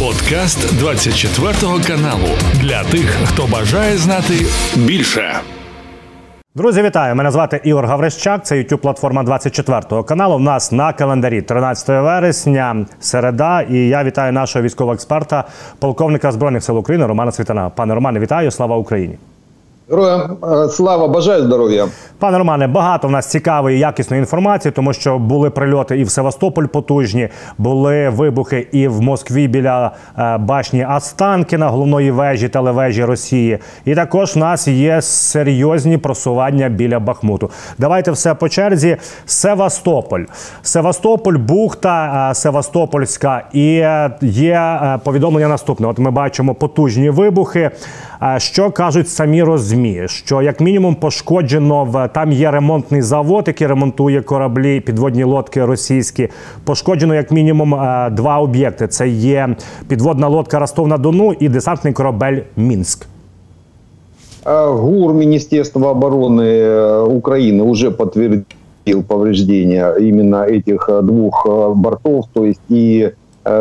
Подкаст 24 каналу для тих, хто бажає знати більше. Друзі, вітаю! Мене звати Ігор Гаврищак. Це youtube платформа 24 каналу. У нас на календарі 13 вересня, середа. І я вітаю нашого військового експерта, полковника збройних сил України Романа Світана. Пане Романе, вітаю! Слава Україні! Героям е, слава, бажаю здоров'я. Пане Романе, багато в нас цікавої якісної інформації, тому що були прильоти і в Севастополь потужні, були вибухи і в Москві біля е, башні Астанкіна, головної вежі телевежі Росії. І також в нас є серйозні просування біля Бахмуту. Давайте все по черзі. Севастополь, Севастополь, Бухта, е, Севастопольська, і є повідомлення наступне. От ми бачимо потужні вибухи. Е, Що кажуть самі розмі? Що як мінімум пошкоджено в там є ремонтний завод, який ремонтує кораблі, підводні лодки російські. Пошкоджено як мінімум е, два об'єкти: це є підводна лодка Ростов на Дону і десантний корабель Мінськ. Е, ГУР Министерства обороны э, Украины уже подтвердил повреждения именно этих э, двух э, бортов, то есть и э,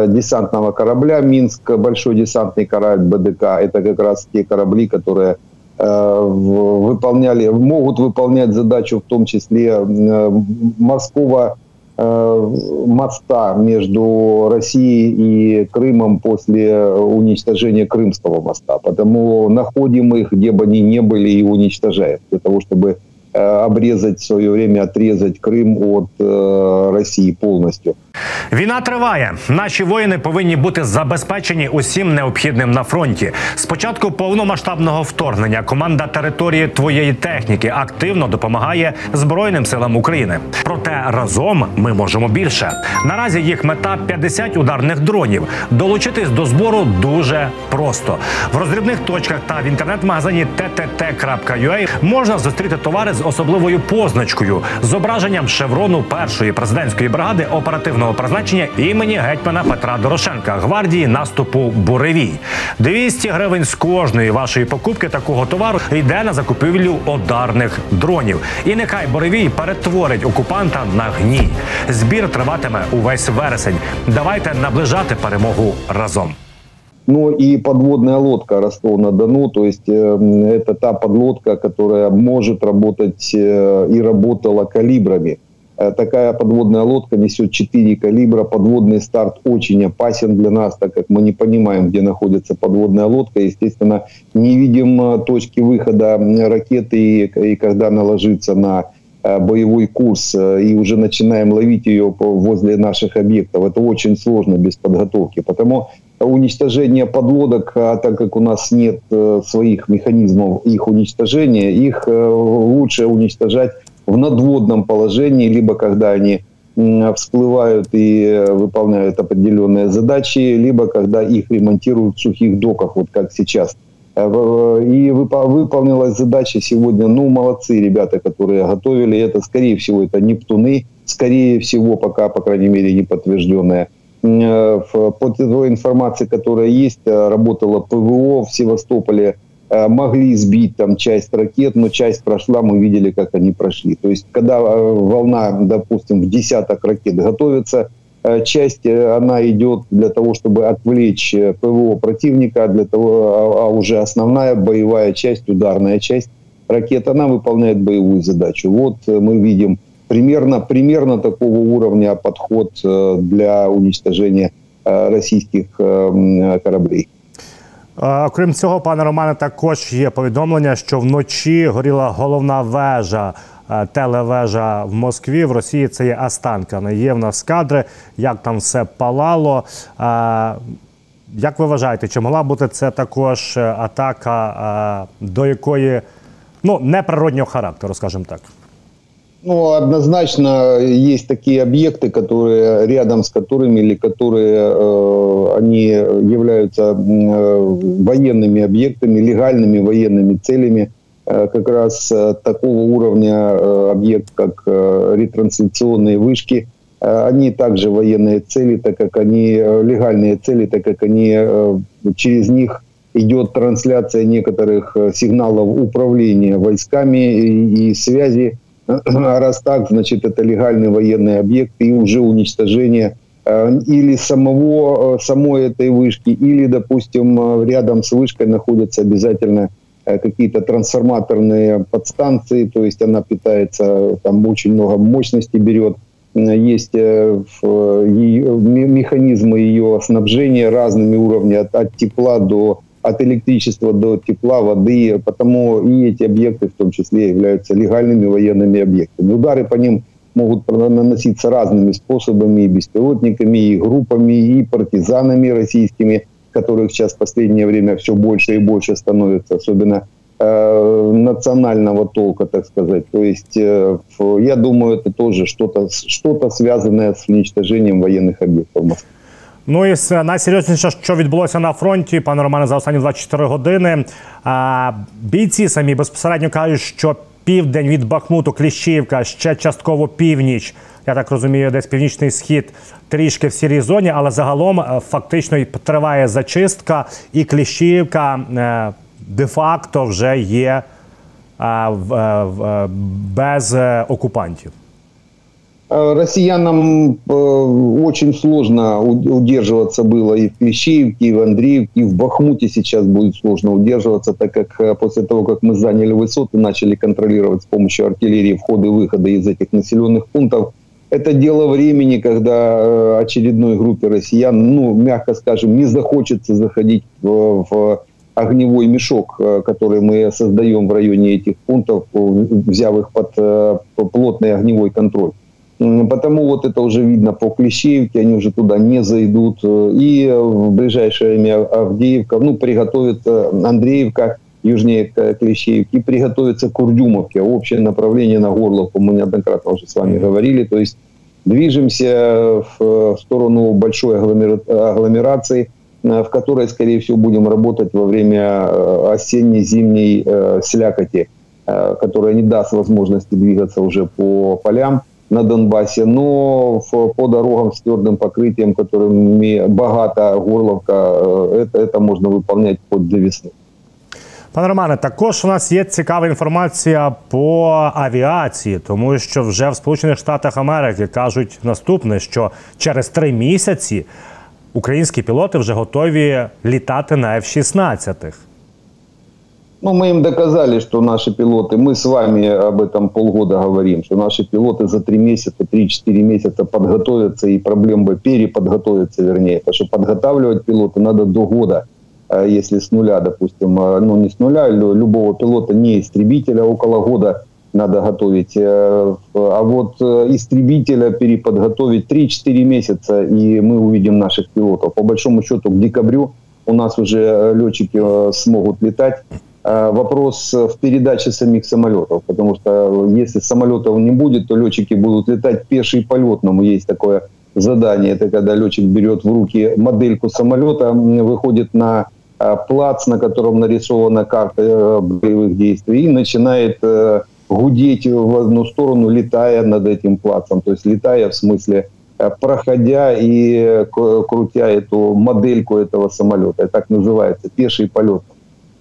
десантного корабля Минск, большой десантный корабль БДК, это как раз те корабли, которые э, выполняли, могут выполнять задачу в том числе э, морского э, моста между Россией и Крымом после уничтожения Крымского моста. Потому находим их, где бы они ни были, и уничтожаем. Для того, чтобы э, обрезать в свое время, отрезать Крым от э, России полностью. Війна триває. Наші воїни повинні бути забезпечені усім необхідним на фронті. З початку повномасштабного вторгнення команда території твоєї техніки активно допомагає Збройним силам України. Проте разом ми можемо більше. Наразі їх мета 50 ударних дронів. Долучитись до збору дуже просто. В роздрібних точках та в інтернет-магазині ttt.ua можна зустріти товари з особливою позначкою зображенням шеврону першої президентської бригади оперативного призначення імені гетьмана Петра Дорошенка гвардії наступу Буревій. 200 гривень з кожної вашої покупки такого товару йде на закупівлю ударних дронів. І нехай Буревій перетворить окупанта на гній. Збір триватиме увесь вересень. Давайте наближати перемогу разом. Ну и подводная лодка Ростов-на-Дону, то есть э, это та подлодка, которая может работать э, и работала калибрами. Э, Такая подводная лодка несет 4 калибра. Подводный старт очень опасен для нас, так как мы не понимаем, где находится подводная лодка. Естественно, не видим э, точки выхода ракеты и, и когда она ложится на боевой курс и уже начинаем ловить ее возле наших объектов. Это очень сложно без подготовки. Потому уничтожение подлодок, а так как у нас нет э, своих механизмов их уничтожения, их э, лучше уничтожать в надводном положении, либо когда они всплывают и э, выполняют определенные задачи, либо когда их ремонтируют в сухих доках, вот как сейчас. И выпо- выполнилась задача сегодня. Ну, молодцы ребята, которые готовили. Это, скорее всего, это Нептуны. Скорее всего, пока, по крайней мере, не подтвержденная. Э, По той информации, которая есть, э, работала ПВО в Севастополе. Э, Могли сбить там часть ракет, но часть прошла, мы видели, как они прошли. То есть, когда волна, допустим, в десяток ракет готовится, часть она идет для того, чтобы отвлечь ПВО противника, для того, а а уже основная боевая часть, ударная часть ракет, она выполняет боевую задачу. Вот мы видим примерно, примерно такого уровня подход э, для уничтожения э, российских э, м, кораблей. Е, Окрім цього, пане Романе, також є повідомлення, що вночі горіла головна вежа. е, Телевежа в Москві в Росії це є Астанка. Є в нас кадри, як там все палало. Е, Як ви вважаєте, чи могла бути це також е, атака, е, до якої ну неприроднього характеру, скажімо так? Ну, однозначно есть такие объекты, которые рядом с которыми или которые э, они являются э, военными объектами, легальными военными целями. Э, как раз э, такого уровня э, объект, как э, ретрансляционные вышки, э, они также военные цели, так как они э, легальные цели, так как они э, через них идет трансляция некоторых э, сигналов управления войсками и, и связи. А раз так, значит, это легальный военный объект и уже уничтожение или самого, самой этой вышки, или, допустим, рядом с вышкой находятся обязательно какие-то трансформаторные подстанции, то есть она питается, там очень много мощности берет. Есть механизмы ее снабжения разными уровнями, от, от тепла до от электричества до тепла, воды, потому и эти объекты в том числе являются легальными военными объектами. Удары по ним могут наноситься разными способами, и беспилотниками, и группами, и партизанами российскими, которых сейчас в последнее время все больше и больше становится, особенно э, национального толка, так сказать. То есть, э, я думаю, это тоже что-то что, -то, связанное с уничтожением военных объектов в Москве. Ну і найсерйозніше, що відбулося на фронті, пане Романе, за останні 24 години. Бійці самі безпосередньо кажуть, що південь від Бахмуту, Кліщівка, ще частково північ. Я так розумію, десь північний схід трішки в сірій зоні, але загалом е, фактично триває зачистка, і Кліщівка е, де-факто вже є е, без окупантів. Э, россиянам э, очень сложно удерживаться было и в Клещеевке, и в Андреевке, и в Бахмуте сейчас будет сложно удерживаться, так как э, после того, как мы заняли высоты, начали контролировать с помощью артиллерии входы и выходы из этих населенных пунктов, это дело времени, когда очередной группе россиян, ну, мягко скажем, не захочется заходить в, в огневой мешок, который мы создаем в районе этих пунктов, взяв их под плотный огневой контроль. Потому вот это уже видно по Клещеевке, они уже туда не зайдут. И в ближайшее время Авдеевка, ну, приготовится Андреевка, южнее Клещеевки, и приготовится к Урдюмовке. Общее направление на Горловку мы неоднократно уже с вами говорили. То есть движемся в сторону большой агломерации, в которой, скорее всего, будем работать во время осенне-зимней э, слякоти, э, которая не даст возможности двигаться уже по полям на Донбасі, но по дорогам з твердим покриттям, которыми багата горловка, это, это можна виконувати хоть до весни. Пане Романе, також у нас є цікава інформація по авіації, тому що вже в Сполучених Штатах Америки кажуть наступне: що через три місяці українські пілоти вже готові літати на F-16. Ну, мы им доказали, что наши пилоты, мы с вами об этом полгода говорим, что наши пилоты за 3 месяца, 3-4 месяца подготовятся и проблем бы переподготовятся, вернее. Потому что подготавливать пилота надо до года, если с нуля, допустим, ну не с нуля, любого пилота, не истребителя, около года надо готовить. А вот истребителя переподготовить 3-4 месяца, и мы увидим наших пилотов. По большому счету, к декабрю у нас уже летчики смогут летать. Э, вопрос в передаче самих самолетов, потому что если самолетов не будет, то летчики будут летать пеший полетному. Есть такое задание, это когда летчик берет в руки модельку самолета, выходит на э, плац, на котором нарисована карта э, боевых действий, и начинает гудеть в одну сторону, летая над этим плацем. То есть летая в смысле проходя и крутя эту модельку этого самолета. Так называется, пеший полет.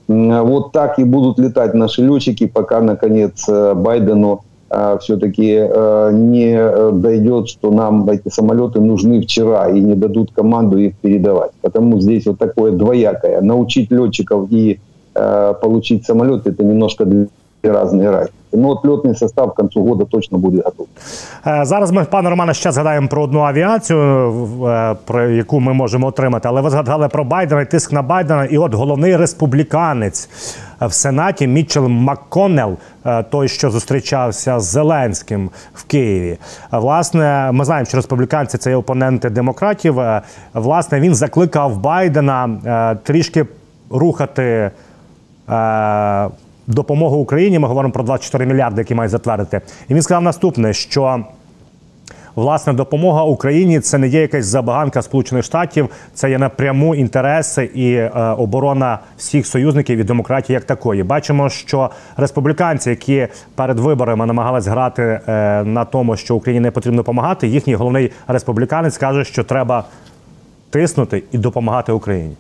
Вот так и будут летать наши летчики, пока, наконец, э, Байдену э, все-таки э, не дойдет, что нам эти самолеты нужны вчера и не дадут команду их передавать. Потому здесь вот такое двоякое. Научить летчиков и получить самолет – это немножко разные разницы. Ну от льотний состав к концу года точно буде готовий. Е, зараз ми, пане Романе, ще згадаємо про одну авіацію, е, про яку ми можемо отримати. Але ви згадали про Байдена і тиск на Байдена. І от головний республіканець в Сенаті Мітчел Макконнелл, е, той, що зустрічався з Зеленським в Києві. Власне, ми знаємо, що республіканці це є опоненти демократів. Власне, він закликав Байдена трішки рухати допомогу Україні. Ми говоримо про 24 мільярди, які мають затвердити. І він сказав наступне: що власне допомога Україні це не є якась забаганка Сполучених Штатів, це є напряму інтереси і е, оборона всіх союзників і демократії як такої. Бачимо, що республіканці, які перед виборами намагались грати е, на тому, що Україні не потрібно допомагати, їхній головний республіканець каже, що треба тиснути і допомагати Україні.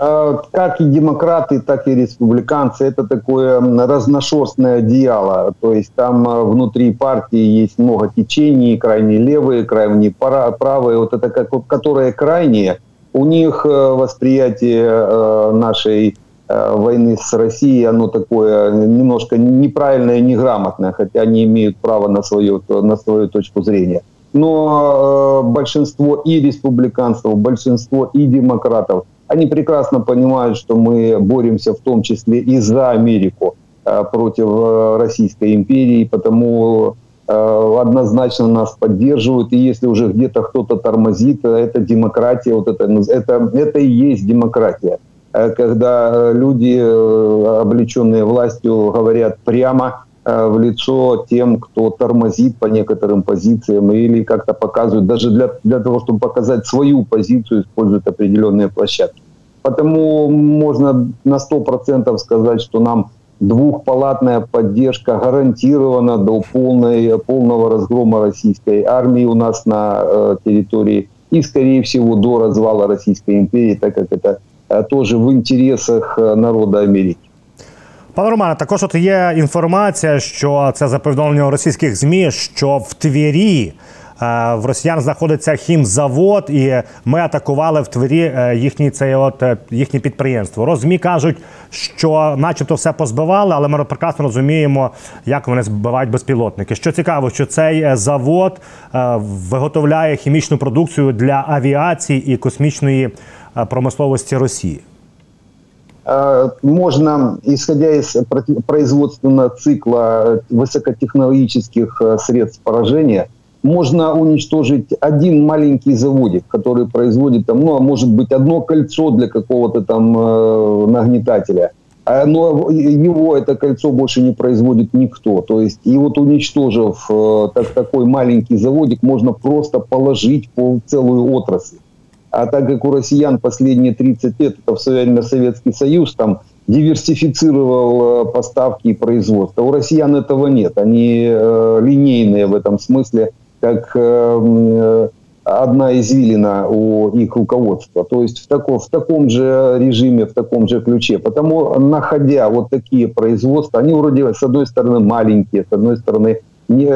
Как и демократы, так и республиканцы, это такое разношерстное одеяло. То есть там внутри партии есть много течений, крайне левые, крайне правые. Вот это как, которые крайние, у них восприятие нашей войны с Россией, оно такое немножко неправильное, неграмотное, хотя они имеют право на свою, на свою точку зрения. Но большинство и республиканцев, большинство и демократов – они прекрасно понимают, что мы боремся в том числе и за Америку э, против э, Российской империи, потому э, однозначно нас поддерживают. И если уже где-то кто-то тормозит, это демократия, вот это, это, это и есть демократия. Когда люди, облеченные властью, говорят прямо в лицо тем, кто тормозит по некоторым позициям или как-то показывают, даже для, для того, чтобы показать свою позицию, используют определенные площадки. Потому можно на 100% сказать, что нам двухпалатная поддержка гарантирована до полной, полного разгрома российской армии у нас на э, территории и, скорее всего, до развала Российской империи, так как это э, тоже в інтересах э, народу Америки. Пане Романе, також от є інформація, що це за повідомлення російських змі, що в Твірі Е, в росіян знаходиться хімзавод, і ми атакували в Твері е, їхні це от е, їхнє підприємство. Розмі кажуть, що, начебто, все позбивали, але ми прекрасно розуміємо, як вони збивають безпілотники. Що цікаво, що цей завод виготовляє хімічну продукцію для авіації і космічної промисловості Росії. Можно, исходя из производственного цикла высокотехнологических средств поражения, можно уничтожить один маленький заводик, который производит там, ну, а может быть, одно кольцо для какого-то там э, нагнетателя. А, но его это кольцо больше не производит никто. То есть, и вот уничтожив э, так, такой маленький заводик, можно просто положить по целую отрасль. А так как у россиян последние 30 лет, это в Советский Союз, там диверсифицировал э, поставки и производство. У россиян этого нет. Они э, линейные в этом смысле как э, одна извилина у их руководства. То есть в, таком, в таком же режиме, в таком же ключе. Потому, находя вот такие производства, они вроде, с одной стороны, маленькие, с одной стороны, не,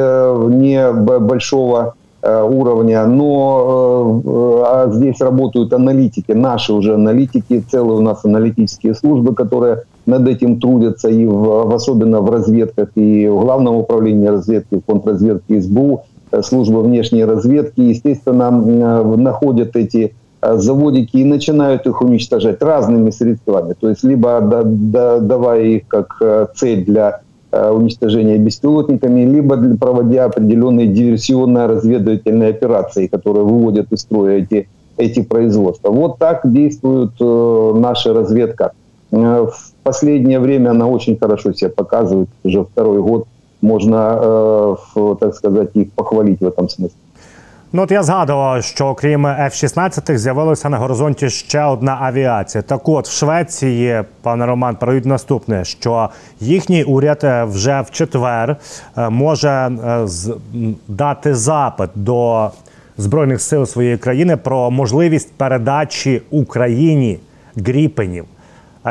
не большого э, уровня, но э, а здесь работают аналитики, наши уже аналитики, целые у нас аналитические службы, которые над этим трудятся, и в, особенно в разведках, и в Главном управлении разведки, в контрразведке СБУ, Э, служба внешней разведки, естественно, э, находят эти э, заводики и начинают их уничтожать разными средствами. То есть либо давая их как цель для уничтожения беспилотниками, либо проводя определенные диверсионно-разведывательные операции, которые выводят из строя эти, эти производства. Вот так действует наша разведка. В последнее время она очень хорошо себя показывает, уже второй год можна, е, так сказати, їх похвалити в цьому смислі. Ну, от я згадував, що окрім F-16 з'явилася на горизонті ще одна авіація. Так от в Швеції, пане Роман, передають наступне: що їхній уряд е, вже в четвер е, може дати запит до збройних сил своєї країни про можливість передачі Україні гріпенів.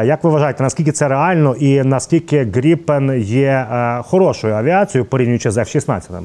Як ви вважаєте, наскільки це реально і наскільки Гріпен є е, хорошою авіацією порівнюючи з F-16?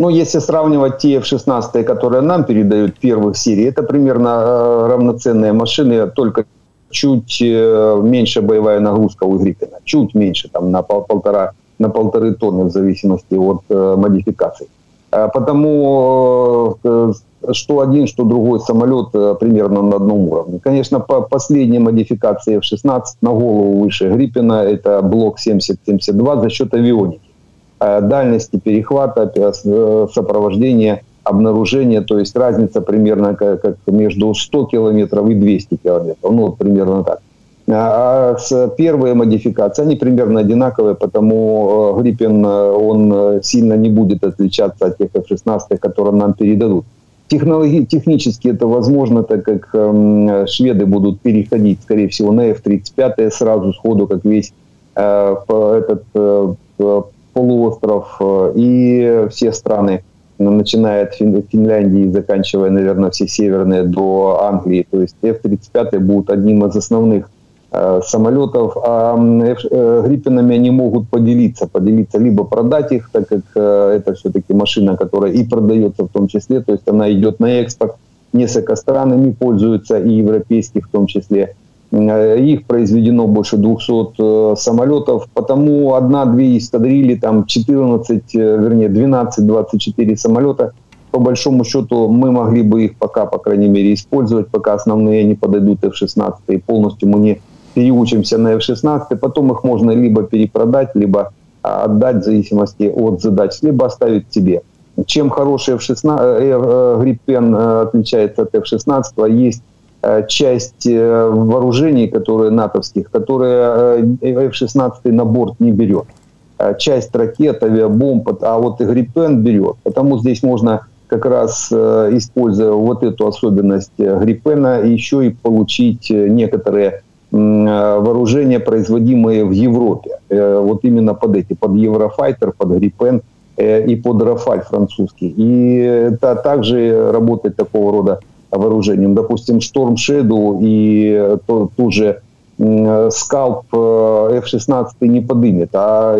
Ну, если сравнивать те F-16, которые нам передают первых серий, это примерно э, равноценные машины, только чуть э, меньше боевая нагрузка у Гриппена. Чуть меньше, там на полтора, на полторы тонны в зависимости от э, модификаций. Э, потому э, что один, что другой самолет примерно на одном уровне. Конечно, по последней модификации F-16 на голову выше Гриппена это блок 70-72 за счет авионики. Дальности перехвата, сопровождения, обнаружения, то есть разница примерно как между 100 километров и 200 километров. Ну, вот примерно так. А с первой модификацией они примерно одинаковые, потому Гриппен, он сильно не будет отличаться от тех F-16, которые нам передадут. Технологи- технически это возможно, так как э, шведы будут переходить, скорее всего, на F-35 сразу сходу, как весь э, этот э, полуостров э, и все страны начиная от Финляндии и заканчивая, наверное, все северные до Англии. То есть F-35 будут одним из основных Э, самолетов, а э, Гриппинами они могут поделиться, поделиться, либо продать их, так как это все-таки машина, которая и продается в том числе, то есть она идет на экспорт, несколько странами пользуются, и европейских в том числе. Их произведено больше 200 самолетов, потому одна-две эскадрили, там 14, вернее 12-24 самолета, по большому счету мы могли бы их пока, по крайней мере, использовать, пока основные не подойдут F-16, и полностью мы не переучимся на F-16, потом их можно либо перепродать, либо а, отдать в зависимости от задач, либо оставить себе. Чем хороший F-16, Gripen э, э, отличается от F-16, есть э, часть вооружений, которые натовских, которые F-16 на борт не берет. Часть ракет, авиабомб, а вот Gripen берет. Потому здесь можно как раз используя вот эту особенность Гриппена, еще и получить некоторые Э, вооружения, производимые в Европе. Э, вот именно под эти, под Еврофайтер, под Гриппен э, и под Рафаль французский. И это также работает такого рода вооружением. Допустим, Storm Shadow и тот, тот же скалп F-16 не подымет, а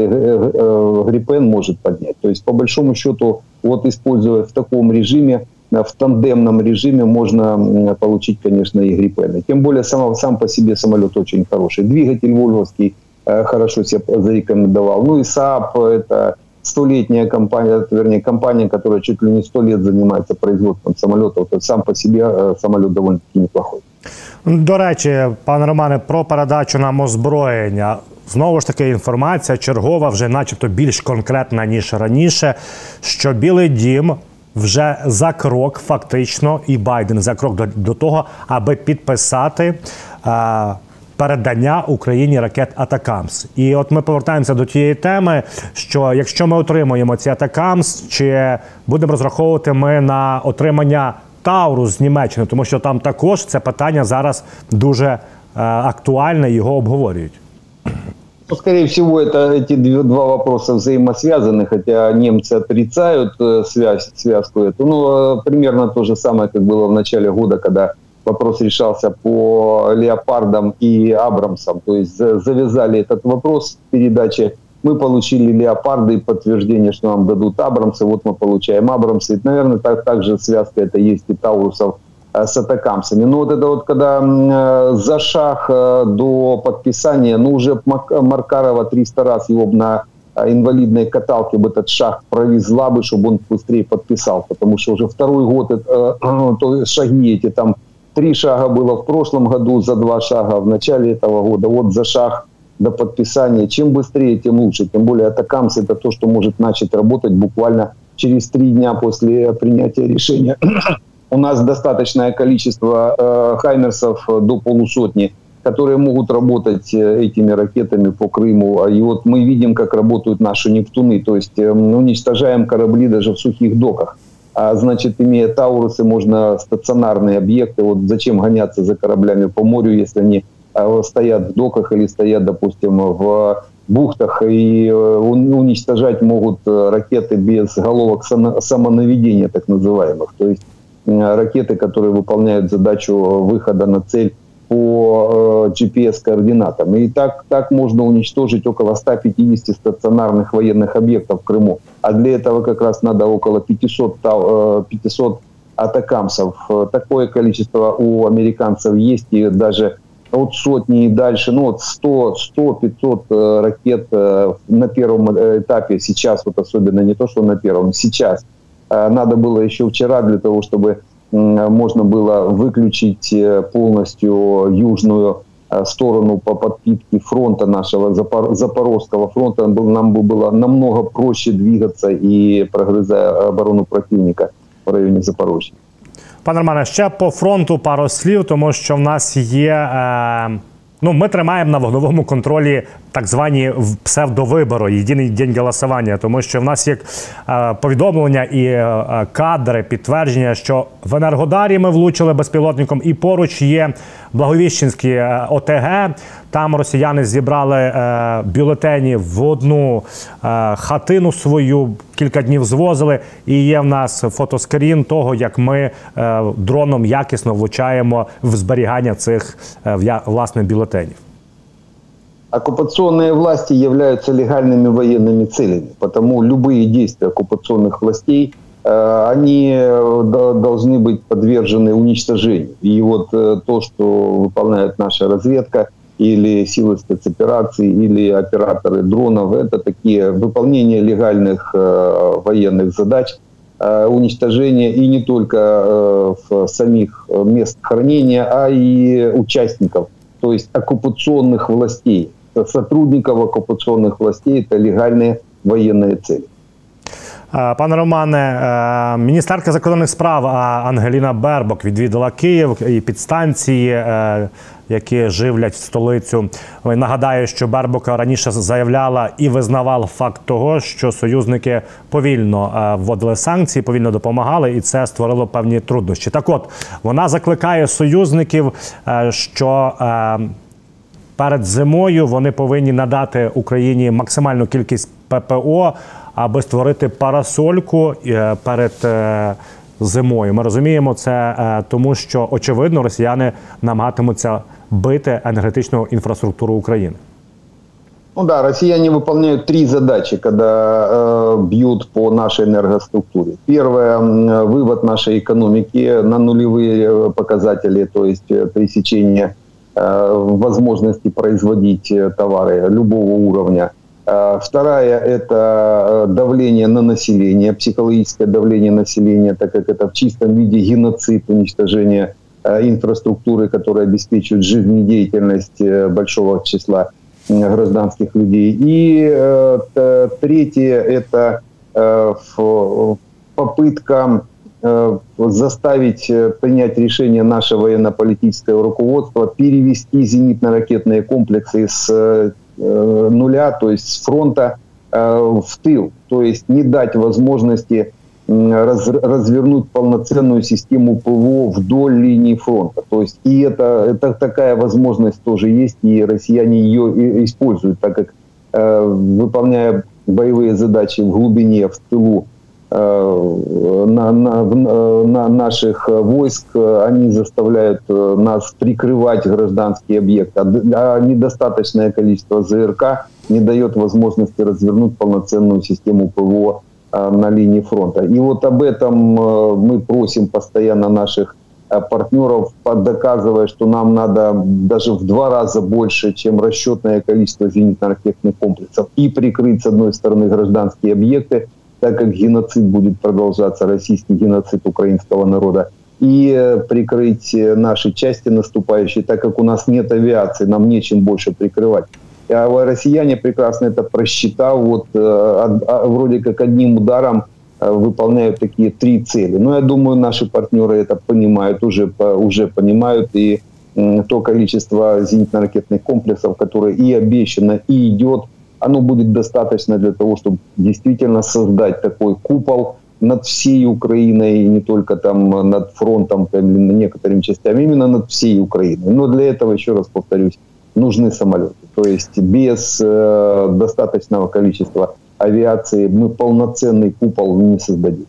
Гриппен может поднять. То есть, по большому счету, вот используя в таком режиме, в тандемном режиме можно получить, конечно, и гриппены. Тем более сам, сам по себе самолет очень хороший. Двигатель вольвовский э, хорошо себя зарекомендовал. Ну и Saab это столетняя компания, вернее, компания, которая чуть ли не сто лет занимается производством самолетов. То сам по себе э, самолет довольно-таки неплохой. До речі, пане Романе, про передачу нам озброєння. Знову ж таки, інформація чергова, вже начебто більш конкретна ніж раніше. Що Білий Дім вже за крок, фактично, і Байден за крок до, до того, аби підписати. А, Передання Україні ракет Атакамс, і от ми повертаємося до тієї теми, що якщо ми отримуємо ці Атакамс, чи будемо розраховувати ми на отримання Таурус з Німеччини, тому що там також це питання зараз дуже е, актуальне, його обговорюють. Ну, скорее всего, это эти два вопроса взаимосвязаны, хотя немцы отрицают э, связь, связку эту. Ну, э, примерно то же самое, как было в начале года, когда вопрос решался по леопардам и абрамсам. То есть завязали этот вопрос в передаче. Мы получили леопарды и подтверждение, что нам дадут абрамсы. Вот мы получаем абрамсы. И, наверное, так, так же связка это есть и таурусов Э, с атакамсами. Но вот это вот когда э, за шаг э, до подписания, ну уже Маркарова 300 раз его на инвалидной каталке бы этот шаг провезла бы, чтобы он быстрее подписал, потому что уже второй год это, то шаги эти там три шага было в прошлом году, за два шага в начале этого года, вот за шаг до подписания. Чем быстрее, тем лучше. Тем более Атакамс это то, что может начать работать буквально через три дня после принятия решения. У нас достаточное количество э, хаймерсов до полусотни, которые могут работать э, этими ракетами по Крыму. И вот мы видим, как работают наши «Нептуны», то есть э, уничтожаем корабли даже в сухих доках. А значит, имея Таурусы, можно стационарные объекты, вот зачем гоняться за кораблями по морю, если они э, стоят в доках или стоят, допустим, в бухтах и э, уничтожать могут э, ракеты без головок самонаведения, так называемых. То есть ракеты, которые выполняют задачу выхода на цель по э, GPS-координатам. И так, так можно уничтожить около 150 стационарных военных объектов в Крыму. А для этого как раз надо около 500, 500 э, атакамсов. Такое количество у американцев есть, и даже от сотни и дальше, ну вот 100, 100 500 ракет на первом этапе сейчас, вот особенно не то, что на первом, сейчас – Э, надо было еще вчера для того, чтобы можно было выключить э, полностью южную э, сторону по подпитке фронта нашего Запор Запорожского фронта. Нам бы было намного проще двигаться и прогрызая оборону противника в районі Запорожжя. Пане Романе, ще по фронту пару слів, тому що в нас є. Е... Ну, ми тримаємо на вогновому контролі так звані псевдовибори, єдиний день голосування, тому що в нас є е, повідомлення і е, кадри, підтвердження, що в Енергодарі ми влучили безпілотником, і поруч є Благовіщенські е, ОТГ. Там росіяни зібрали бюлетені в одну хатину свою, кілька днів звозили. І є в нас фотоскрін того, як ми дроном якісно влучаємо в зберігання цих власне бюлетенів. Оккупационные власти являются легальными военными целями, потому любые действия оккупационных властей э, они э, должны быть подвержены уничтожению. И вот э, то, что выполняет наша разведка или силы спецопераций, или операторы дронов, это такие выполнение легальных военных задач, уничтожение и не только в самих мест хранения, а и участников, то есть оккупационных властей сотрудников оккупационных властей это легальные военные цели. Пане Романе, міністерка закордонних справ Ангеліна Бербок відвідала Київ і підстанції, які живлять столицю. Нагадаю, що Бербок раніше заявляла і визнавала факт того, що союзники повільно вводили санкції, повільно допомагали, і це створило певні труднощі. Так, от вона закликає союзників, що перед зимою вони повинні надати Україні максимальну кількість ППО, аби створити парасольку е, перед е, зимою. Ми розуміємо це, е, тому що очевидно росіяни намагатимуться бити енергетичну інфраструктуру України. Ну да, россияне выполняют три задачи, когда э, бьют по нашей энергоструктуре. Первое, вывод нашей экономики на нулевые показатели, то есть пресечение Э, возможности производить э, товары любого уровня. Э, вторая – это давление на население, психологическое давление населения, так как это в чистом виде геноцид, уничтожение инфраструктуры, которая обеспечивает жизнедеятельность большого числа гражданских людей. И третье – это попытка Э, заставить э, принять решение наше военно-политическое руководство перевести зенитно-ракетные комплексы с э, нуля, то есть с фронта в тыл, то есть не дать возможности раз, развернуть полноценную систему ПВО вдоль линии фронта. То есть и это, это такая возможность тоже есть, и россияне ее используют, так как выполняя боевые задачи в глубине, в тылу, Э, на, на, на наших войск, они заставляют э, нас прикрывать гражданские объекты, а, а недостаточное количество ЗРК не дает возможности развернуть полноценную систему ПВО э, на линии фронта. И вот об этом мы просим постоянно наших партнеров, доказывая, что нам надо даже в два раза больше, чем расчетное количество зенитно-ракетных комплексов, и прикрыть, с одной стороны, гражданские объекты, так как геноцид будет продолжаться, российский геноцид украинского народа, и э, прикрыть э, наши части наступающие, так как у нас нет авиации, нам нечем больше прикрывать. А россияне прекрасно это просчитав, вот э, вроде как одним ударом выполняют такие три цели. Но я думаю, наши партнеры это понимают, уже, уже понимают, и то количество зенитно-ракетных комплексов, которое и обещано, и идет – оно будет достаточно для того, чтобы действительно создать такой купол над всей Украиной, и не только там над фронтом, там, некоторыми частями, именно над всей Украиной. Но для этого, еще раз повторюсь, нужны самолеты. То есть без э, достаточного количества авиации мы полноценный купол не создадим.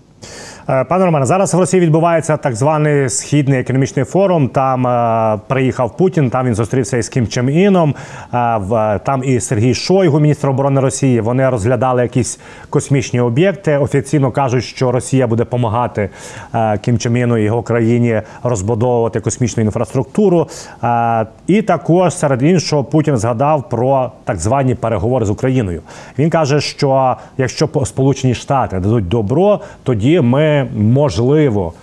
Е, пане Романе, зараз в Росії відбувається так званий східний економічний форум. Там е, приїхав Путін. Там він зустрівся із Кім Чен Іном. Е, в там і Сергій Шойгу, міністр оборони Росії. Вони розглядали якісь космічні об'єкти. Офіційно кажуть, що Росія буде допомагати е, Кім Чен Іну і його країні розбудовувати космічну інфраструктуру. Е, і також серед іншого Путін згадав про так звані переговори з Україною. Він каже, що якщо Сполучені Штати дадуть добро, тоді ми можливо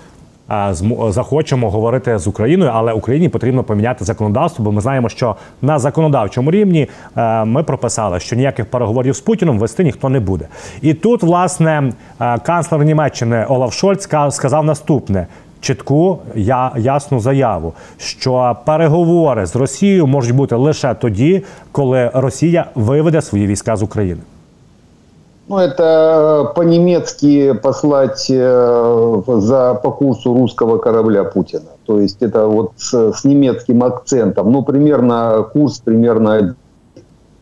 захочемо говорити з Україною, але Україні потрібно поміняти законодавство, бо ми знаємо, що на законодавчому рівні е, ми прописали, що ніяких переговорів з Путіном вести ніхто не буде. І тут, власне, е, канцлер Німеччини Олаф Шольц сказав наступне: чітку ясну заяву, що переговори з Росією можуть бути лише тоді, коли Росія виведе свої війська з України. Ну, это по-немецки послать за, по курсу русского корабля Путина. То есть это вот с, с немецким акцентом. Ну, примерно курс примерно...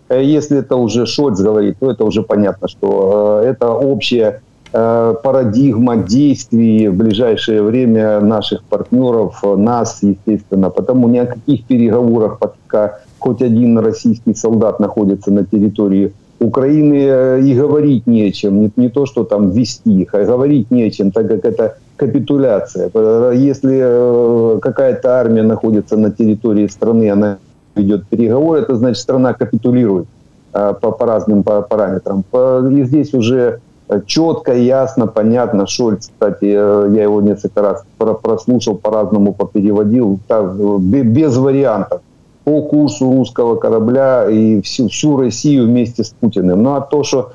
Если это уже Шольц говорит, то это уже понятно, что это общая парадигма действий в ближайшее время наших партнеров, нас, естественно. Потому ни о каких переговорах, пока хоть один российский солдат находится на территории Украины э, и говорить нечем, не, не то, что там вести их, а говорить нечем, так как это капитуляция. Если э, какая-то армия находится на территории страны, она ведет переговоры, это значит, страна капитулирует э, по, по разным параметрам. И здесь уже четко, ясно, понятно. Шольц, кстати, я его несколько раз прослушал, по-разному попереводил, так, без вариантов по курсу русского корабля и всю, всю Россию вместе с Путиным. Ну а то, что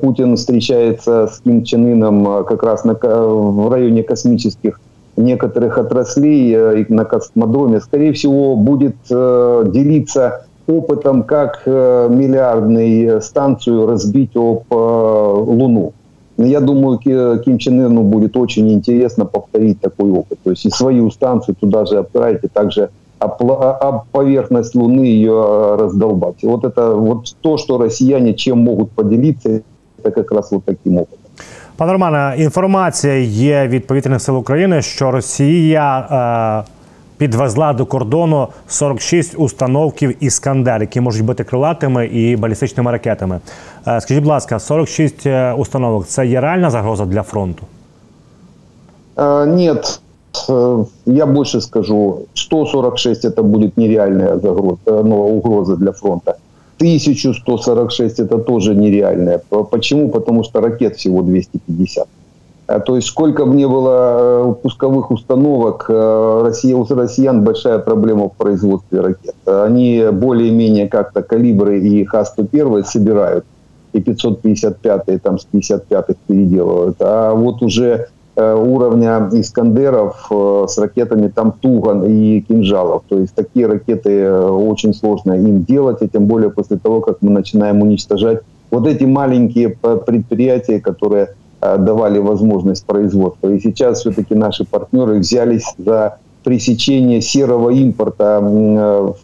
Путин встречается с Ким Чен Ыном э, как раз на, в районе космических некоторых отраслей э, на космодроме, скорее всего, будет э, делиться опытом, как э, миллиардную станцию разбить об э, Луну. Я думаю, Ким Чен Ыну будет очень интересно повторить такой опыт. То есть и свою станцию туда же отправить, и также об поверхность Луны ее э, раздолбать. Вот это вот то, что россияне чем могут поделиться, это как раз вот таким опытом. Пане Романе, інформація є від повітряних сил України, що Росія е, підвезла до кордону 46 установків іскандер, які можуть бути крилатими і балістичними ракетами. Е, скажіть, будь ласка, 46 е, установок це є реальна загроза для фронту? Е, ні. Я больше скажу, 146 это будет нереальная загроза, ну, угроза для фронта. 1146 это тоже нереальная. Почему? Потому что ракет всего 250. Э, то есть сколько бы ни было пусковых установок, Россия, у россиян большая проблема в производстве ракет. Они более-менее как-то калибры и Х-101 собирают, и 555 там с 55-х переделывают. А вот уже уровня Искандеров с ракетами там Туган и Кинжалов. То есть такие ракеты очень сложно им делать, и тем более после того, как мы начинаем уничтожать вот эти маленькие предприятия, которые давали возможность производства. И сейчас все-таки наши партнеры взялись за пресечение серого импорта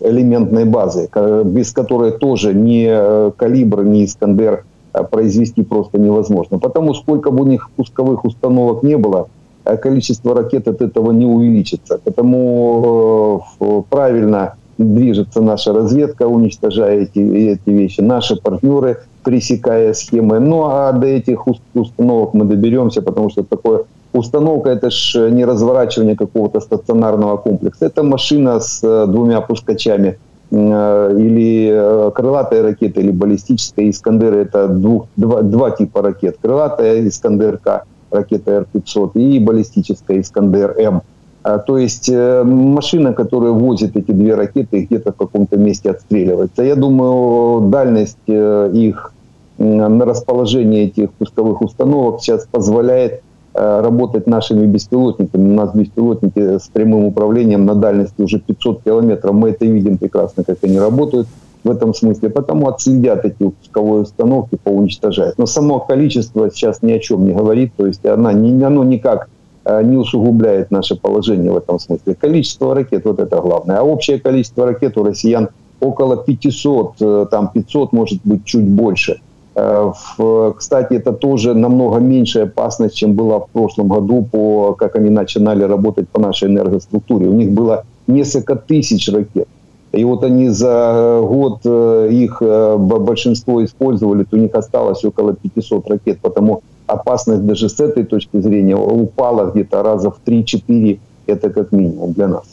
элементной базы, без которой тоже ни калибр, ни Искандер произвести просто невозможно. Потому сколько бы у них пусковых установок не было, э, количество ракет от этого не увеличится. Потому э, правильно движется наша разведка, уничтожая эти, эти вещи. Наши партнеры, пресекая схемы. Ну а до этих установок мы доберемся, потому что такое установка это ж не разворачивание какого-то стационарного комплекса. Это машина с двумя пускачами Э, или э, крылатая ракета, или баллистическая Искандер. Это двух, два, два типа ракет. Крылатая Искандер-К, ракета Р-500, и баллистическая Искандер-М. А, то есть э, машина, которая возит эти две ракеты, где-то в каком-то месте отстреливается. Я думаю, дальность их на расположение этих пусковых установок сейчас позволяет Э, работать нашими беспилотниками. У нас беспилотники с прямым управлением на дальности уже 500 километров. Мы это видим прекрасно, как они работают в этом смысле. Потому отследят эти пусковые установки, поуничтожают. Но само количество сейчас ни о чем не говорит. То есть она, оно никак э, не усугубляет наше положение в этом смысле. Количество ракет, вот это главное. А общее количество ракет у россиян около 500, э, там 500, может быть, чуть больше – Э, кстати, это тоже намного меньшая опасность, чем была в прошлом году, по, как они начинали работать по нашей энергоструктуре. У них было несколько тысяч ракет. И вот они за год э, их э, большинство использовали, то у них осталось около 500 ракет. Потому опасность даже с этой точки зрения упала где-то раза в 3-4, это как минимум для нас.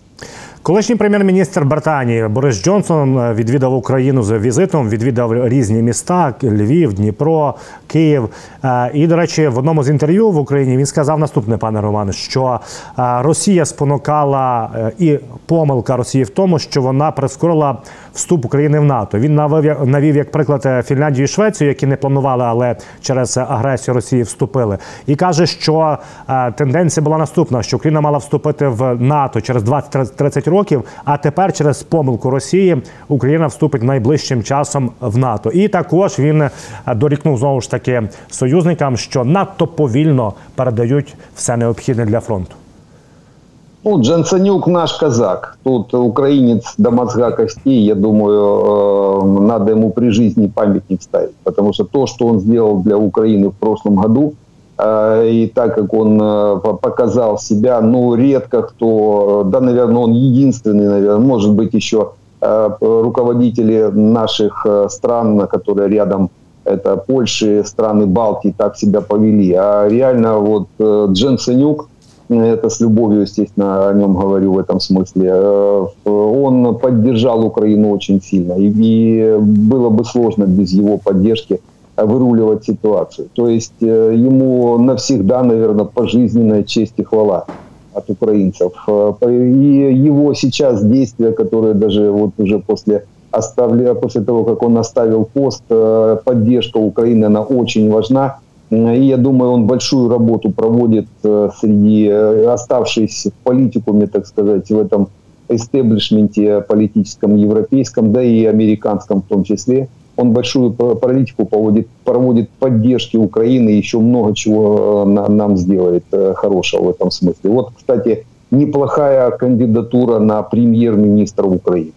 Колишній прем'єр-міністр Британії Борис Джонсон е, відвідав Україну з візитом, відвідав різні міста: Львів, Дніпро, Київ. Е, і, до речі, в одному з інтерв'ю в Україні він сказав наступне, пане Романе, що е, Росія спонукала і помилка Росії в тому, що вона прискорила вступ України в НАТО. Він навів навів як приклад Фінляндію і Швецію, які не планували, але через агресію Росії вступили, і каже, що тенденція була наступна: що Україна мала вступити в НАТО через 20-30 років. А тепер, через помилку Росії, Україна вступить найближчим часом в НАТО. І також він е, дорікнув знову ж таки союзникам, що надто повільно передають все необхідне для фронту. Ну, Джансонюк наш казак. Тут украинец до мозга костей, я думаю, э, надо ему при жизни памятник ставить. Потому что то, что он сделал для Украины в прошлом году, Э, и так как он э, показал себя, ну, редко кто, да, наверное, он единственный, наверное, может быть, еще руководители наших стран, которые рядом, это Польши, страны Балтии, так себя повели. А реально вот Дженсенюк, это с любовью, естественно, о нем говорю в этом смысле, он поддержал Украину очень сильно. И было бы сложно без его поддержки – выруливать ситуацию. То есть э, ему навсегда, наверное, пожизненная честь и хвала от украинцев. Э, и его сейчас действия, которые даже вот уже после, оставли, после того, как он оставил пост, э, поддержка Украины, она очень важна. И я думаю, он большую работу проводит среди оставшихся в политикуме, так сказать, в этом эстеблишменте политическом европейском, да и американском в том числе он большую политику проводит, проводит поддержки Украины, еще много чего э, нам сделает э, хорошего в этом смысле. Вот, кстати, неплохая кандидатура на прем'єр-міністра України.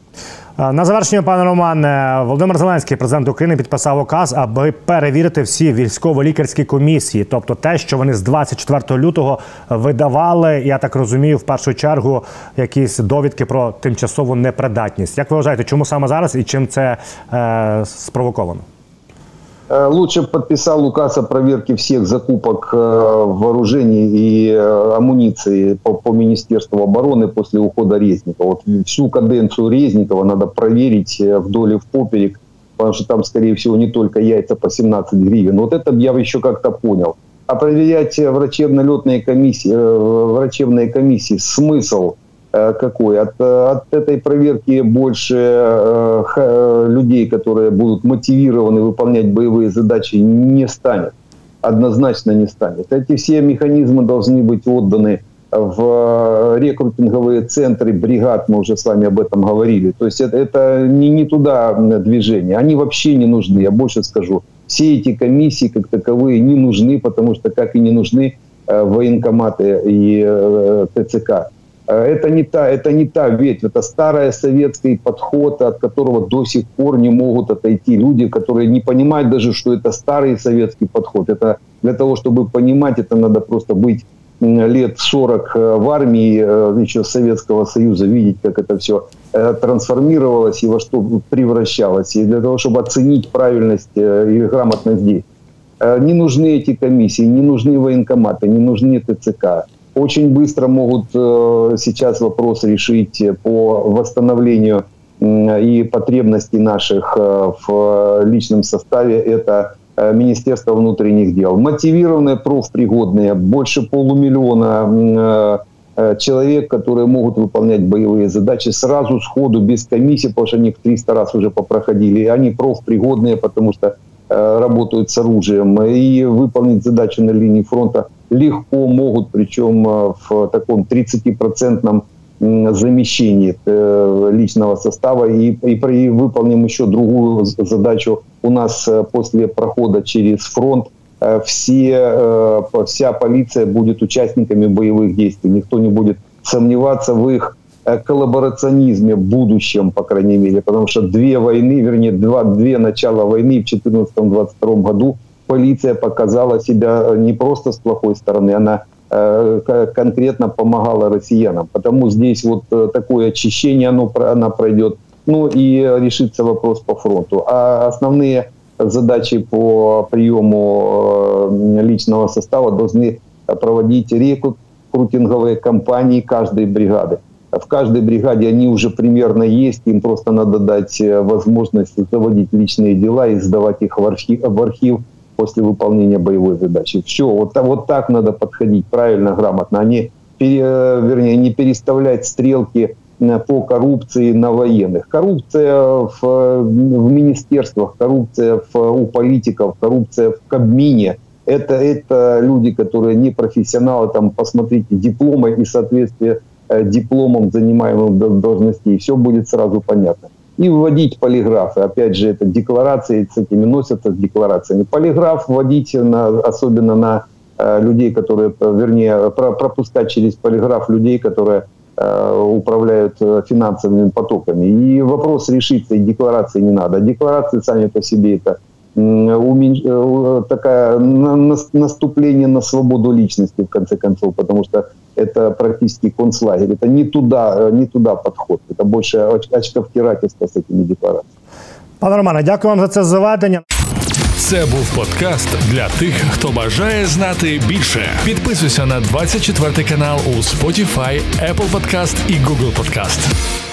На завершення, пане Романе, Володимир Зеленський, президент України, підписав указ, аби перевірити всі військово-лікарські комісії, тобто те, що вони з 24 лютого видавали, я так розумію, в першу чергу якісь довідки про тимчасову непридатність. Як ви вважаєте, чому саме зараз і чим це е, спровоковано? Э, лучше подписал указ о проверке всех закупок э, вооружений и э, амуниции по, по Министерству обороны после ухода Резникова. Вот всю каденцию Резникова надо проверить вдоль и в поперек, потому что там, скорее всего, не только яйца по 17 гривен. Вот это я еще как-то понял. А проверять врачебно-летные комиссии, врачебные комиссии смысл – какой? От, э, от этой проверки больше э, людей, которые будут мотивированы выполнять боевые задачи, не станет. Однозначно не станет. Эти все механизмы должны быть отданы в рекрутинговые центры бригад, мы уже с вами об этом говорили. То есть это, это не, не туда движение, они вообще не нужны, я больше скажу. Все эти комиссии как таковые не нужны, потому что как и не нужны военкоматы и ТЦК. Э, это не та, это не та ветвь, это старый советский подход, от которого до сих пор не могут отойти люди, которые не понимают даже, что это старый советский подход. Это для того, чтобы понимать, это надо просто быть лет 40 э, в армии э, еще Советского Союза, видеть, как это все трансформировалось и во что превращалось. И для того, чтобы оценить правильность и грамотность действий. Не нужны эти комиссии, не нужны военкоматы, не нужны ТЦК очень быстро могут э, сейчас вопрос решить по восстановлению и потребностей наших э, в личном составе. Это э, Министерство внутренних дел. Мотивированные профпригодные, больше полумиллиона человек, которые могут выполнять боевые задачи сразу, сходу, без комиссии, потому что они 300 раз уже попроходили. Они профпригодные, потому что работают с оружием. И выполнить задачу на линии фронта – легко могут, причем э, в таком 30-процентном замещении э, личного состава и, и, и выполним еще другую задачу. У нас э, после прохода через фронт все, вся полиция будет участниками боевых действий. Никто не будет сомневаться в их коллаборационизме будущем, по крайней мере, потому что две войны, вернее, два, две начала войны в 2014-2022 году полиция показала себя не просто с плохой стороны, она конкретно помогала россиянам. Потому здесь вот такое очищение, оно, она пройдет. Ну и решится вопрос по фронту. А основные задачи по приему личного состава должны проводить рекрутинговые кампании каждой бригады. в каждой бригаде они уже примерно есть, им просто надо дать э, возможность заводить личные дела и сдавать их в архив, в архив после выполнения боевой задачи. Все, вот, вот так надо подходить правильно, грамотно, а не, пере, э, вернее, не переставлять стрелки э, по коррупции на военных. Коррупция в, в министерствах, коррупция в, у политиков, коррупция в Кабмине – это, это люди, которые не профессионалы, там, посмотрите, дипломы и соответствие Э, дипломом занимаемых должностей, все будет сразу понятно. И вводить полиграфы. Опять же, это декларации, с этими носятся с декларациями. Полиграф вводить, на, особенно на э, людей, которые, вернее, про, пропускать через полиграф людей, которые э, управляют э, финансовыми потоками. И вопрос решится, и декларации не надо. Декларации сами по себе это уменьш... такая наступление на свободу личности, в конце концов, потому что это практически концлагерь. Это не туда, э, не туда подход. Это больше очковтирательство з цими деклараціями. Пане Романе, дякую вам за це заведення. Це був подкаст для тих, хто бажає знати більше. Підписуйся на 24 канал у Spotify, Apple Podcast і Google Podcast.